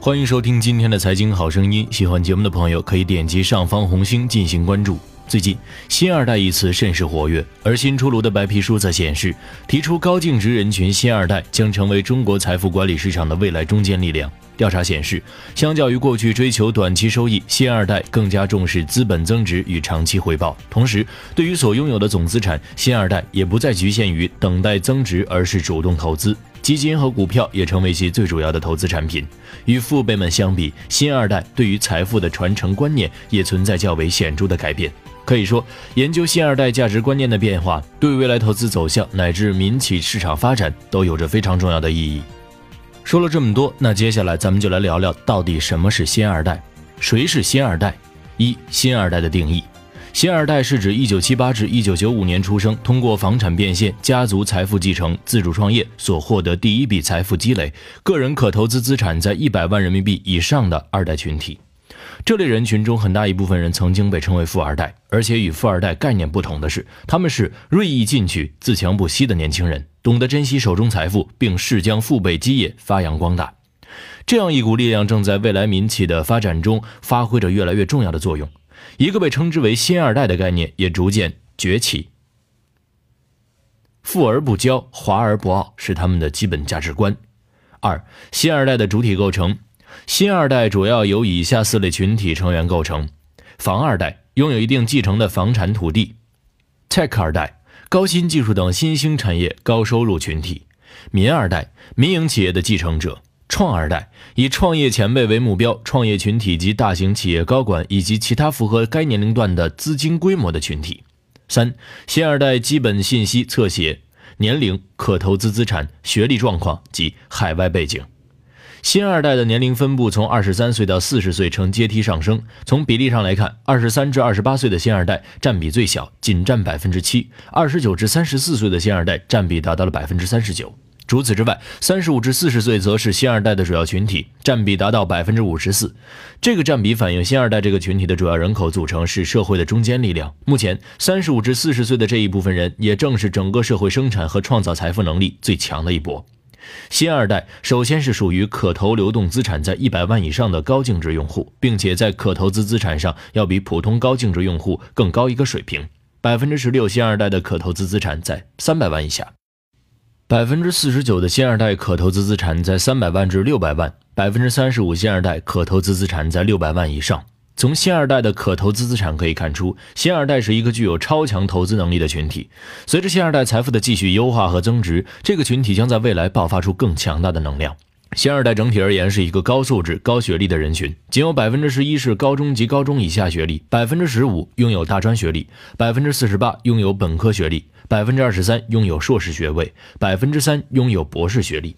欢迎收听今天的财经好声音。喜欢节目的朋友可以点击上方红星进行关注。最近“新二代”一词甚是活跃，而新出炉的白皮书则显示，提出高净值人群“新二代”将成为中国财富管理市场的未来中坚力量。调查显示，相较于过去追求短期收益，新二代更加重视资本增值与长期回报。同时，对于所拥有的总资产，新二代也不再局限于等待增值，而是主动投资。基金和股票也成为其最主要的投资产品。与父辈们相比，新二代对于财富的传承观念也存在较为显著的改变。可以说，研究新二代价值观念的变化，对未来投资走向乃至民企市场发展都有着非常重要的意义。说了这么多，那接下来咱们就来聊聊到底什么是新二代？谁是新二代？一、新二代的定义：新二代是指一九七八至一九九五年出生，通过房产变现、家族财富继承、自主创业所获得第一笔财富积累，个人可投资资产在一百万人民币以上的二代群体。这类人群中，很大一部分人曾经被称为富二代，而且与富二代概念不同的是，他们是锐意进取、自强不息的年轻人。懂得珍惜手中财富，并誓将父辈基业发扬光大，这样一股力量正在未来民企的发展中发挥着越来越重要的作用。一个被称之为“新二代”的概念也逐渐崛起。富而不骄，华而不傲是他们的基本价值观。二、新二代的主体构成，新二代主要由以下四类群体成员构成：房二代，拥有一定继承的房产土地；tech 二代。高新技术等新兴产业高收入群体，民二代民营企业的继承者，创二代以创业前辈为目标，创业群体及大型企业高管以及其他符合该年龄段的资金规模的群体。三新二代基本信息侧写：年龄、可投资资产、学历状况及海外背景。新二代的年龄分布从二十三岁到四十岁呈阶梯上升。从比例上来看，二十三至二十八岁的新二代占比最小，仅占百分之七；二十九至三十四岁的新二代占比达到了百分之三十九。除此之外，三十五至四十岁则是新二代的主要群体，占比达到百分之五十四。这个占比反映新二代这个群体的主要人口组成是社会的中坚力量。目前，三十五至四十岁的这一部分人，也正是整个社会生产和创造财富能力最强的一波。新二代首先是属于可投流动资产在一百万以上的高净值用户，并且在可投资资产上要比普通高净值用户更高一个水平。百分之十六新二代的可投资资产在三百万以下，百分之四十九的新二代可投资资产在三百万至六百万，百分之三十五新二代可投资资产在六百万以上。从新二代的可投资资产可以看出，新二代是一个具有超强投资能力的群体。随着新二代财富的继续优化和增值，这个群体将在未来爆发出更强大的能量。新二代整体而言是一个高素质、高学历的人群，仅有百分之十一是高中及高中以下学历，百分之十五拥有大专学历，百分之四十八拥有本科学历，百分之二十三拥有硕士学位，百分之三拥有博士学历。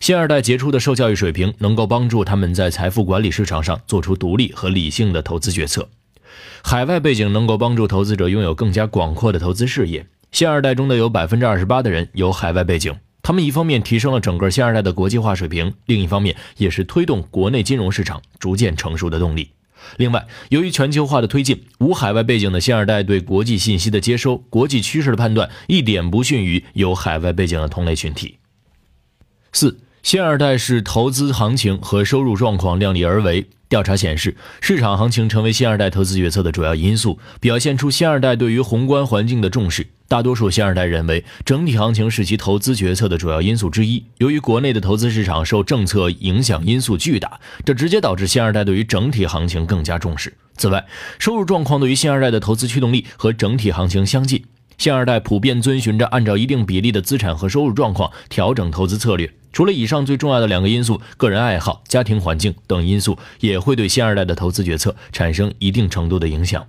新二代杰出的受教育水平，能够帮助他们在财富管理市场上做出独立和理性的投资决策。海外背景能够帮助投资者拥有更加广阔的投资视野。新二代中的有百分之二十八的人有海外背景，他们一方面提升了整个新二代的国际化水平，另一方面也是推动国内金融市场逐渐成熟的动力。另外，由于全球化的推进，无海外背景的新二代对国际信息的接收、国际趋势的判断，一点不逊于有海外背景的同类群体。四新二代是投资行情和收入状况量力而为。调查显示，市场行情成为新二代投资决策的主要因素，表现出新二代对于宏观环境的重视。大多数新二代认为，整体行情是其投资决策的主要因素之一。由于国内的投资市场受政策影响因素巨大，这直接导致新二代对于整体行情更加重视。此外，收入状况对于新二代的投资驱动力和整体行情相近。新二代普遍遵循着按照一定比例的资产和收入状况调整投资策略。除了以上最重要的两个因素，个人爱好、家庭环境等因素也会对新二代的投资决策产生一定程度的影响。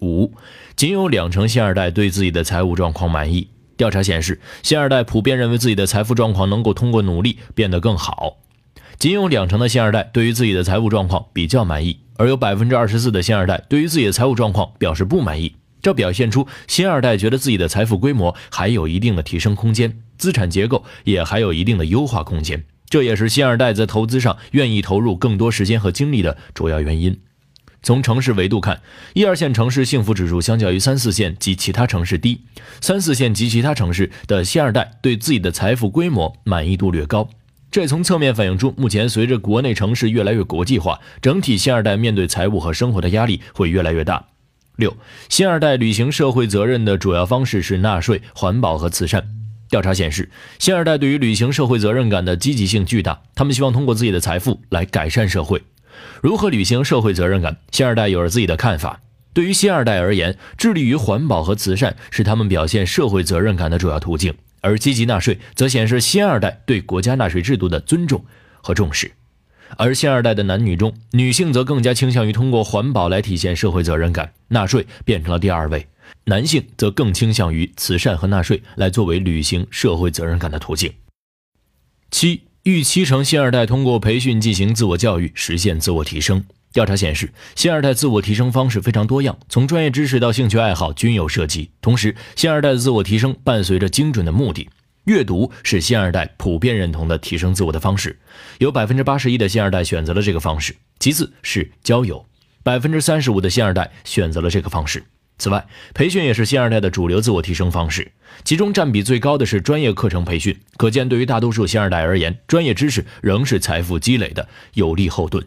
五，仅有两成新二代对自己的财务状况满意。调查显示，新二代普遍认为自己的财富状况能够通过努力变得更好。仅有两成的新二代对于自己的财务状况比较满意，而有百分之二十四的新二代对于自己的财务状况表示不满意。这表现出新二代觉得自己的财富规模还有一定的提升空间，资产结构也还有一定的优化空间。这也是新二代在投资上愿意投入更多时间和精力的主要原因。从城市维度看，一二线城市幸福指数相较于三四线及其他城市低，三四线及其他城市的新二代对自己的财富规模满意度略高。这也从侧面反映出，目前随着国内城市越来越国际化，整体新二代面对财务和生活的压力会越来越大。六，新二代履行社会责任的主要方式是纳税、环保和慈善。调查显示，新二代对于履行社会责任感的积极性巨大，他们希望通过自己的财富来改善社会。如何履行社会责任感？新二代有着自己的看法。对于新二代而言，致力于环保和慈善是他们表现社会责任感的主要途径。而积极纳税则显示新二代对国家纳税制度的尊重和重视，而新二代的男女中，女性则更加倾向于通过环保来体现社会责任感，纳税变成了第二位；男性则更倾向于慈善和纳税来作为履行社会责任感的途径。七，逾七成新二代通过培训进行自我教育，实现自我提升。调查显示，新二代自我提升方式非常多样，从专业知识到兴趣爱好均有涉及。同时，新二代的自我提升伴随着精准的目的。阅读是新二代普遍认同的提升自我的方式，有百分之八十一的新二代选择了这个方式。其次是交友，百分之三十五的新二代选择了这个方式。此外，培训也是新二代的主流自我提升方式，其中占比最高的是专业课程培训。可见，对于大多数新二代而言，专业知识仍是财富积累的有力后盾。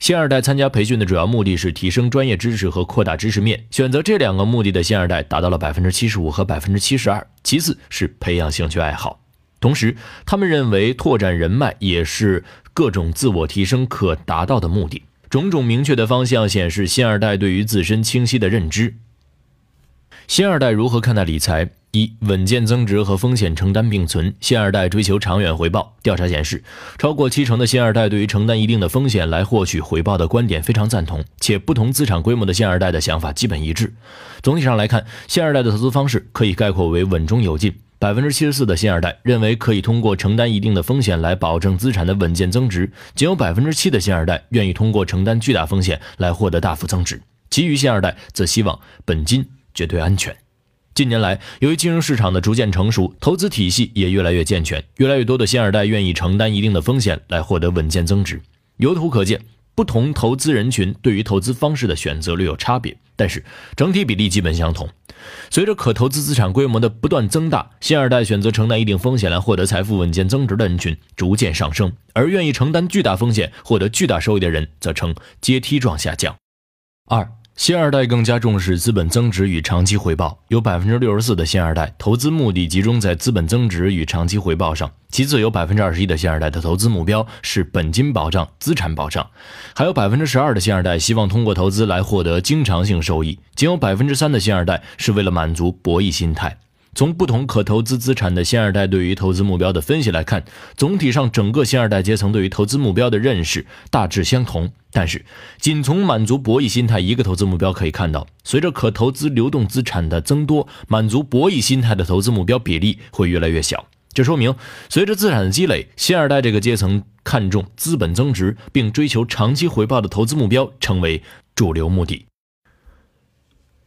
新二代参加培训的主要目的是提升专业知识和扩大知识面，选择这两个目的的新二代达到了百分之七十五和百分之七十二。其次是培养兴趣爱好，同时他们认为拓展人脉也是各种自我提升可达到的目的。种种明确的方向显示新二代对于自身清晰的认知。新二代如何看待理财？一稳健增值和风险承担并存，新二代追求长远回报。调查显示，超过七成的新二代对于承担一定的风险来获取回报的观点非常赞同，且不同资产规模的新二代的想法基本一致。总体上来看，新二代的投资方式可以概括为稳中有进。百分之七十四的新二代认为可以通过承担一定的风险来保证资产的稳健增值，仅有百分之七的新二代愿意通过承担巨大风险来获得大幅增值，其余新二代则希望本金绝对安全。近年来，由于金融市场的逐渐成熟，投资体系也越来越健全，越来越多的新二代愿意承担一定的风险来获得稳健增值。由图可见，不同投资人群对于投资方式的选择略有差别，但是整体比例基本相同。随着可投资资产规模的不断增大，新二代选择承担一定风险来获得财富稳健增值的人群逐渐上升，而愿意承担巨大风险获得巨大收益的人则呈阶梯状下降。二。新二代更加重视资本增值与长期回报，有百分之六十四的新二代投资目的集中在资本增值与长期回报上，其次有百分之二十一的新二代的投资目标是本金保障、资产保障，还有百分之十二的新二代希望通过投资来获得经常性收益，仅有百分之三的新二代是为了满足博弈心态。从不同可投资资产的新二代对于投资目标的分析来看，总体上整个新二代阶层对于投资目标的认识大致相同。但是，仅从满足博弈心态一个投资目标可以看到，随着可投资流动资产的增多，满足博弈心态的投资目标比例会越来越小。这说明，随着资产的积累，新二代这个阶层看重资本增值并追求长期回报的投资目标成为主流目的。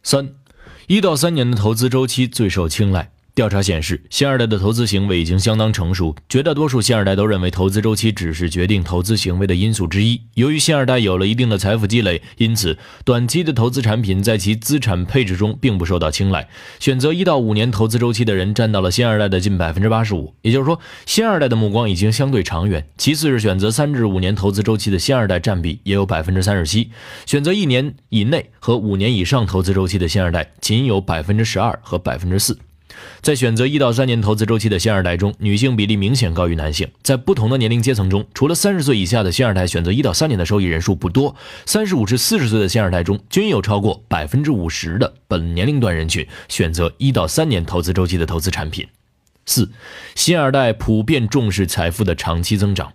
三。一到三年的投资周期最受青睐。调查显示，新二代的投资行为已经相当成熟。绝大多数新二代都认为，投资周期只是决定投资行为的因素之一。由于新二代有了一定的财富积累，因此短期的投资产品在其资产配置中并不受到青睐。选择一到五年投资周期的人占到了新二代的近百分之八十五。也就是说，新二代的目光已经相对长远。其次是选择三至五年投资周期的新二代占比也有百分之三十七。选择一年以内和五年以上投资周期的新二代仅有百分之十二和百分之四。在选择一到三年投资周期的新二代中，女性比例明显高于男性。在不同的年龄阶层中，除了三十岁以下的新二代选择一到三年的收益人数不多，三十五至四十岁的新二代中均有超过百分之五十的本年龄段人群选择一到三年投资周期的投资产品。四，新二代普遍重视财富的长期增长。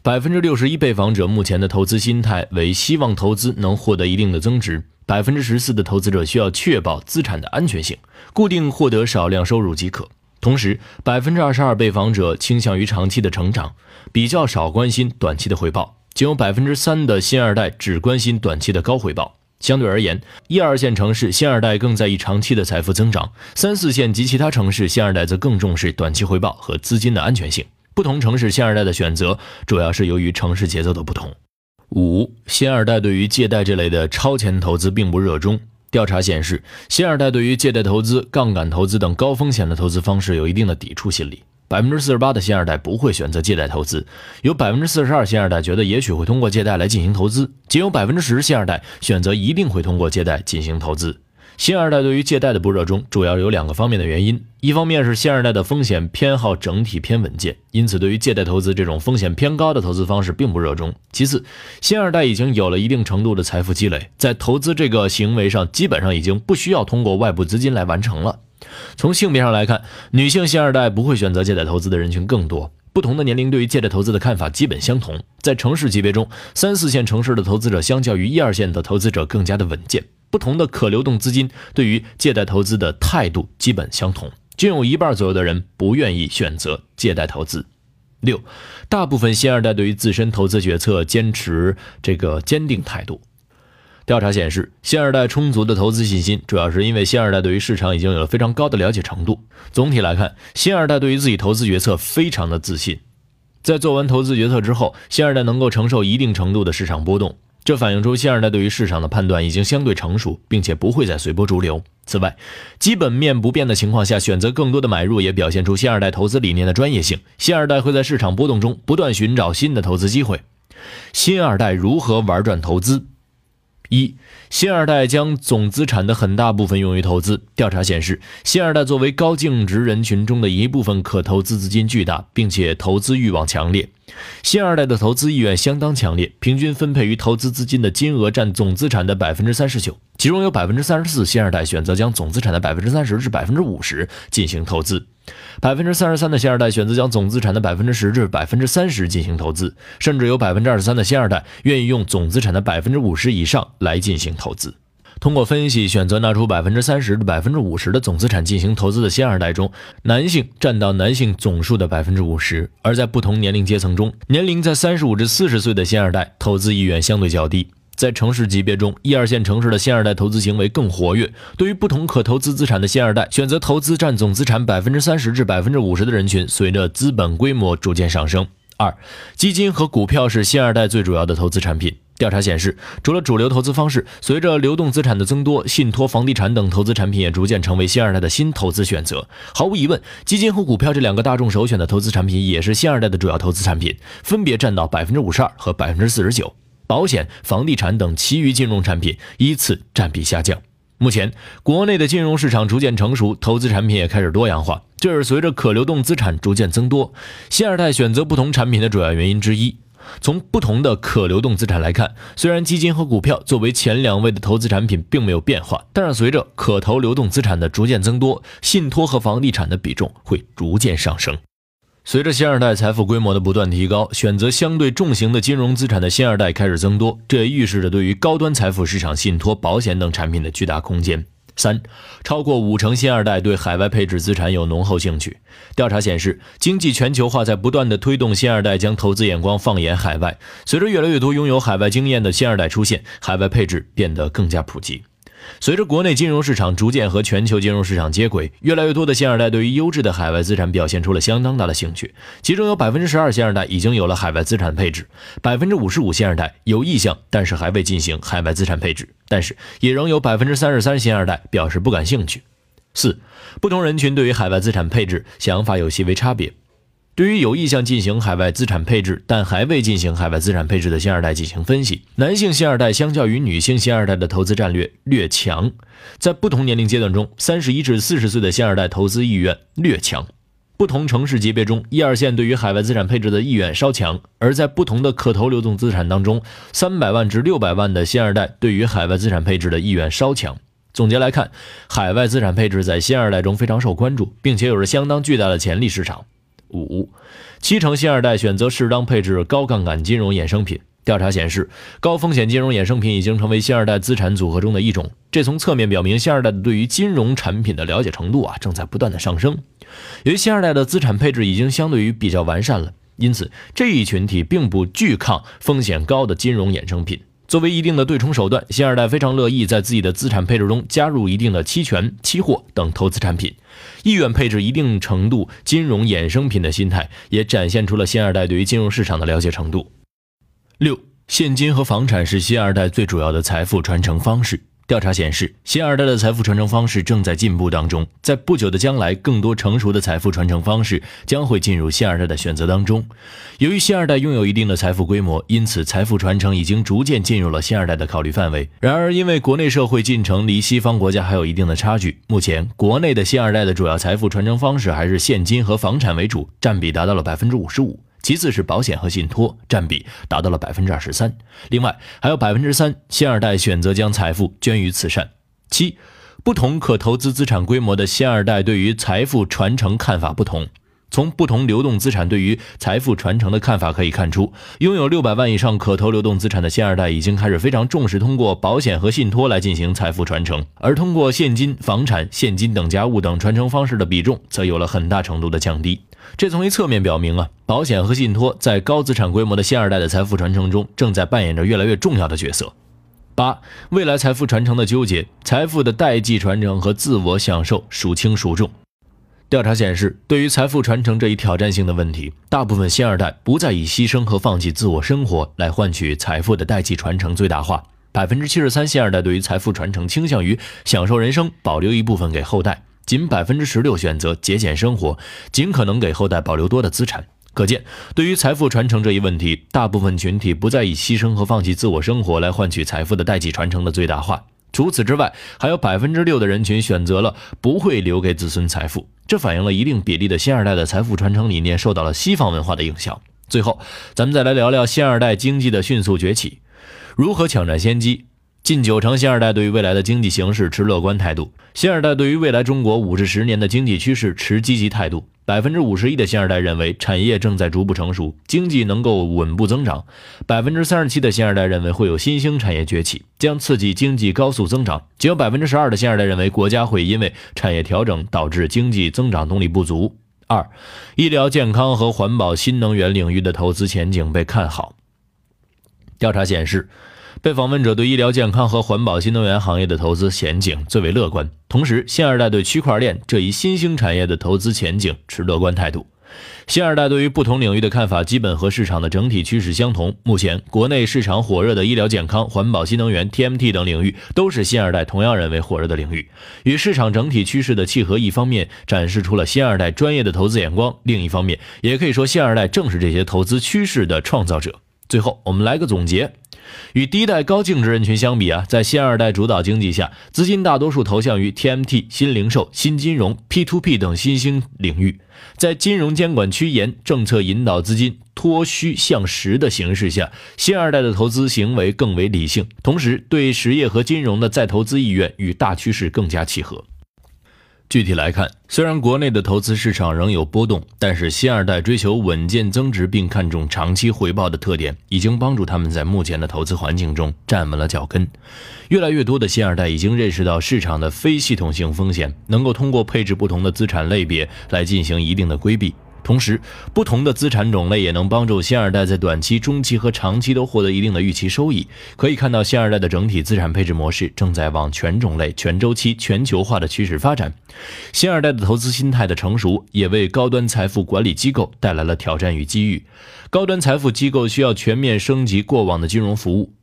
百分之六十一被访者目前的投资心态为希望投资能获得一定的增值。百分之十四的投资者需要确保资产的安全性，固定获得少量收入即可。同时，百分之二十二被访者倾向于长期的成长，比较少关心短期的回报。仅有百分之三的新二代只关心短期的高回报。相对而言，一二线城市新二代更在意长期的财富增长，三四线及其他城市新二代则更重视短期回报和资金的安全性。不同城市新二代的选择主要是由于城市节奏的不同。五新二代对于借贷这类的超前投资并不热衷。调查显示，新二代对于借贷投资、杠杆投资等高风险的投资方式有一定的抵触心理。百分之四十八的新二代不会选择借贷投资，有百分之四十二新二代觉得也许会通过借贷来进行投资，仅有百分之十新二代选择一定会通过借贷进行投资。新二代对于借贷的不热衷，主要有两个方面的原因。一方面是新二代的风险偏好整体偏稳健，因此对于借贷投资这种风险偏高的投资方式并不热衷。其次，新二代已经有了一定程度的财富积累，在投资这个行为上，基本上已经不需要通过外部资金来完成了。从性别上来看，女性新二代不会选择借贷投资的人群更多。不同的年龄对于借贷投资的看法基本相同。在城市级别中，三四线城市的投资者相较于一二线的投资者更加的稳健。不同的可流动资金对于借贷投资的态度基本相同，均有一半左右的人不愿意选择借贷投资。六，大部分新二代对于自身投资决策坚持这个坚定态度。调查显示，新二代充足的投资信心，主要是因为新二代对于市场已经有了非常高的了解程度。总体来看，新二代对于自己投资决策非常的自信，在做完投资决策之后，新二代能够承受一定程度的市场波动。这反映出新二代对于市场的判断已经相对成熟，并且不会再随波逐流。此外，基本面不变的情况下，选择更多的买入，也表现出新二代投资理念的专业性。新二代会在市场波动中不断寻找新的投资机会。新二代如何玩转投资？一新二代将总资产的很大部分用于投资。调查显示，新二代作为高净值人群中的一部分，可投资资金巨大，并且投资欲望强烈。新二代的投资意愿相当强烈，平均分配于投资资金的金额占总资产的百分之三十九，其中有百分之三十四新二代选择将总资产的百分之三十至百分之五十进行投资。百分之三十三的新二代选择将总资产的百分之十至百分之三十进行投资，甚至有百分之二十三的新二代愿意用总资产的百分之五十以上来进行投资。通过分析，选择拿出百分之三十至百分之五十的总资产进行投资的新二代中，男性占到男性总数的百分之五十；而在不同年龄阶层中，年龄在三十五至四十岁的新二代投资意愿相对较低。在城市级别中，一二线城市的新二代投资行为更活跃。对于不同可投资资产的新二代，选择投资占总资产百分之三十至百分之五十的人群，随着资本规模逐渐上升。二，基金和股票是新二代最主要的投资产品。调查显示，除了主流投资方式，随着流动资产的增多，信托、房地产等投资产品也逐渐成为新二代的新投资选择。毫无疑问，基金和股票这两个大众首选的投资产品，也是新二代的主要投资产品，分别占到百分之五十二和百分之四十九。保险、房地产等其余金融产品依次占比下降。目前，国内的金融市场逐渐成熟，投资产品也开始多样化，这是随着可流动资产逐渐增多，新二代选择不同产品的主要原因之一。从不同的可流动资产来看，虽然基金和股票作为前两位的投资产品并没有变化，但是随着可投流动资产的逐渐增多，信托和房地产的比重会逐渐上升。随着新二代财富规模的不断提高，选择相对重型的金融资产的新二代开始增多，这也预示着对于高端财富市场信托、保险等产品的巨大空间。三，超过五成新二代对海外配置资产有浓厚兴趣。调查显示，经济全球化在不断的推动新二代将投资眼光放眼海外，随着越来越多拥有海外经验的新二代出现，海外配置变得更加普及。随着国内金融市场逐渐和全球金融市场接轨，越来越多的新二代对于优质的海外资产表现出了相当大的兴趣。其中有百分之十二新二代已经有了海外资产配置，百分之五十五新二代有意向，但是还未进行海外资产配置。但是也仍有百分之三十三新二代表示不感兴趣。四，不同人群对于海外资产配置想法有细微差别。对于有意向进行海外资产配置但还未进行海外资产配置的新二代进行分析，男性新二代相较于女性新二代的投资战略略强。在不同年龄阶段中，三十一至四十岁的新二代投资意愿略强。不同城市级别中，一二线对于海外资产配置的意愿稍强，而在不同的可投流动资产当中，三百万至六百万的新二代对于海外资产配置的意愿稍强。总结来看，海外资产配置在新二代中非常受关注，并且有着相当巨大的潜力市场。五，七成新二代选择适当配置高杠杆金融衍生品。调查显示，高风险金融衍生品已经成为新二代资产组合中的一种。这从侧面表明，新二代的对于金融产品的了解程度啊，正在不断的上升。由于新二代的资产配置已经相对于比较完善了，因此这一群体并不惧抗风险高的金融衍生品。作为一定的对冲手段，新二代非常乐意在自己的资产配置中加入一定的期权、期货等投资产品，意愿配置一定程度金融衍生品的心态，也展现出了新二代对于金融市场的了解程度。六，现金和房产是新二代最主要的财富传承方式。调查显示，新二代的财富传承方式正在进步当中，在不久的将来，更多成熟的财富传承方式将会进入新二代的选择当中。由于新二代拥有一定的财富规模，因此财富传承已经逐渐进入了新二代的考虑范围。然而，因为国内社会进程离西方国家还有一定的差距，目前国内的新二代的主要财富传承方式还是现金和房产为主，占比达到了百分之五十五。其次是保险和信托，占比达到了百分之二十三。另外还有百分之三，新二代选择将财富捐于慈善。七，不同可投资资产规模的新二代对于财富传承看法不同。从不同流动资产对于财富传承的看法可以看出，拥有六百万以上可投流动资产的新二代已经开始非常重视通过保险和信托来进行财富传承，而通过现金、房产、现金等价物等传承方式的比重则有了很大程度的降低。这从一侧面表明啊，保险和信托在高资产规模的新二代的财富传承中正在扮演着越来越重要的角色。八、未来财富传承的纠结，财富的代际传承和自我享受孰轻孰重？调查显示，对于财富传承这一挑战性的问题，大部分新二代不再以牺牲和放弃自我生活来换取财富的代际传承最大化。百分之七十三新二代对于财富传承倾向于享受人生，保留一部分给后代；仅百分之十六选择节俭生活，尽可能给后代保留多的资产。可见，对于财富传承这一问题，大部分群体不再以牺牲和放弃自我生活来换取财富的代际传承的最大化。除此之外，还有百分之六的人群选择了不会留给子孙财富。这反映了一定比例的新二代的财富传承理念受到了西方文化的影响。最后，咱们再来聊聊新二代经济的迅速崛起，如何抢占先机。近九成新二代对于未来的经济形势持乐观态度。新二代对于未来中国五至十年的经济趋势持积极态度。百分之五十一的新二代认为产业正在逐步成熟，经济能够稳步增长。百分之三十七的新二代认为会有新兴产业崛起，将刺激经济高速增长。仅有百分之十二的新二代认为国家会因为产业调整导致经济增长动力不足。二，医疗健康和环保新能源领域的投资前景被看好。调查显示。被访问者对医疗健康和环保新能源行业的投资前景最为乐观，同时，新二代对区块链这一新兴产业的投资前景持乐观态度。新二代对于不同领域的看法基本和市场的整体趋势相同。目前，国内市场火热的医疗健康、环保新能源、TMT 等领域，都是新二代同样认为火热的领域。与市场整体趋势的契合，一方面展示出了新二代专业的投资眼光，另一方面，也可以说新二代正是这些投资趋势的创造者。最后，我们来个总结。与第一代高净值人群相比啊，在新二代主导经济下，资金大多数投向于 TMT、新零售、新金融、P2P 等新兴领域。在金融监管趋严、政策引导资金脱虚向实的形势下，新二代的投资行为更为理性，同时对实业和金融的再投资意愿与大趋势更加契合。具体来看，虽然国内的投资市场仍有波动，但是新二代追求稳健增值并看重长期回报的特点，已经帮助他们在目前的投资环境中站稳了脚跟。越来越多的新二代已经认识到市场的非系统性风险，能够通过配置不同的资产类别来进行一定的规避。同时，不同的资产种类也能帮助新二代在短期、中期和长期都获得一定的预期收益。可以看到，新二代的整体资产配置模式正在往全种类、全周期、全球化的趋势发展。新二代的投资心态的成熟，也为高端财富管理机构带来了挑战与机遇。高端财富机构需要全面升级过往的金融服务，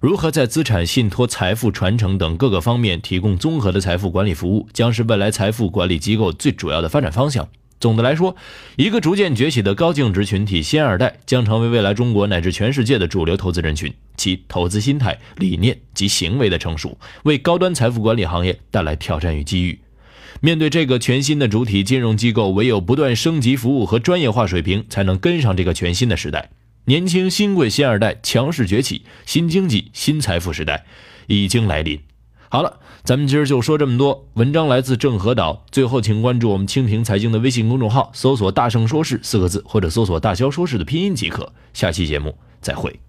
如何在资产信托、财富传承等各个方面提供综合的财富管理服务，将是未来财富管理机构最主要的发展方向。总的来说，一个逐渐崛起的高净值群体——新二代，将成为未来中国乃至全世界的主流投资人群。其投资心态、理念及行为的成熟，为高端财富管理行业带来挑战与机遇。面对这个全新的主体，金融机构唯有不断升级服务和专业化水平，才能跟上这个全新的时代。年轻新贵新二代强势崛起，新经济新财富时代已经来临。好了，咱们今儿就说这么多。文章来自郑和岛。最后，请关注我们蜻蜓财经的微信公众号，搜索“大圣说事”四个字，或者搜索“大肖说事”的拼音即可。下期节目再会。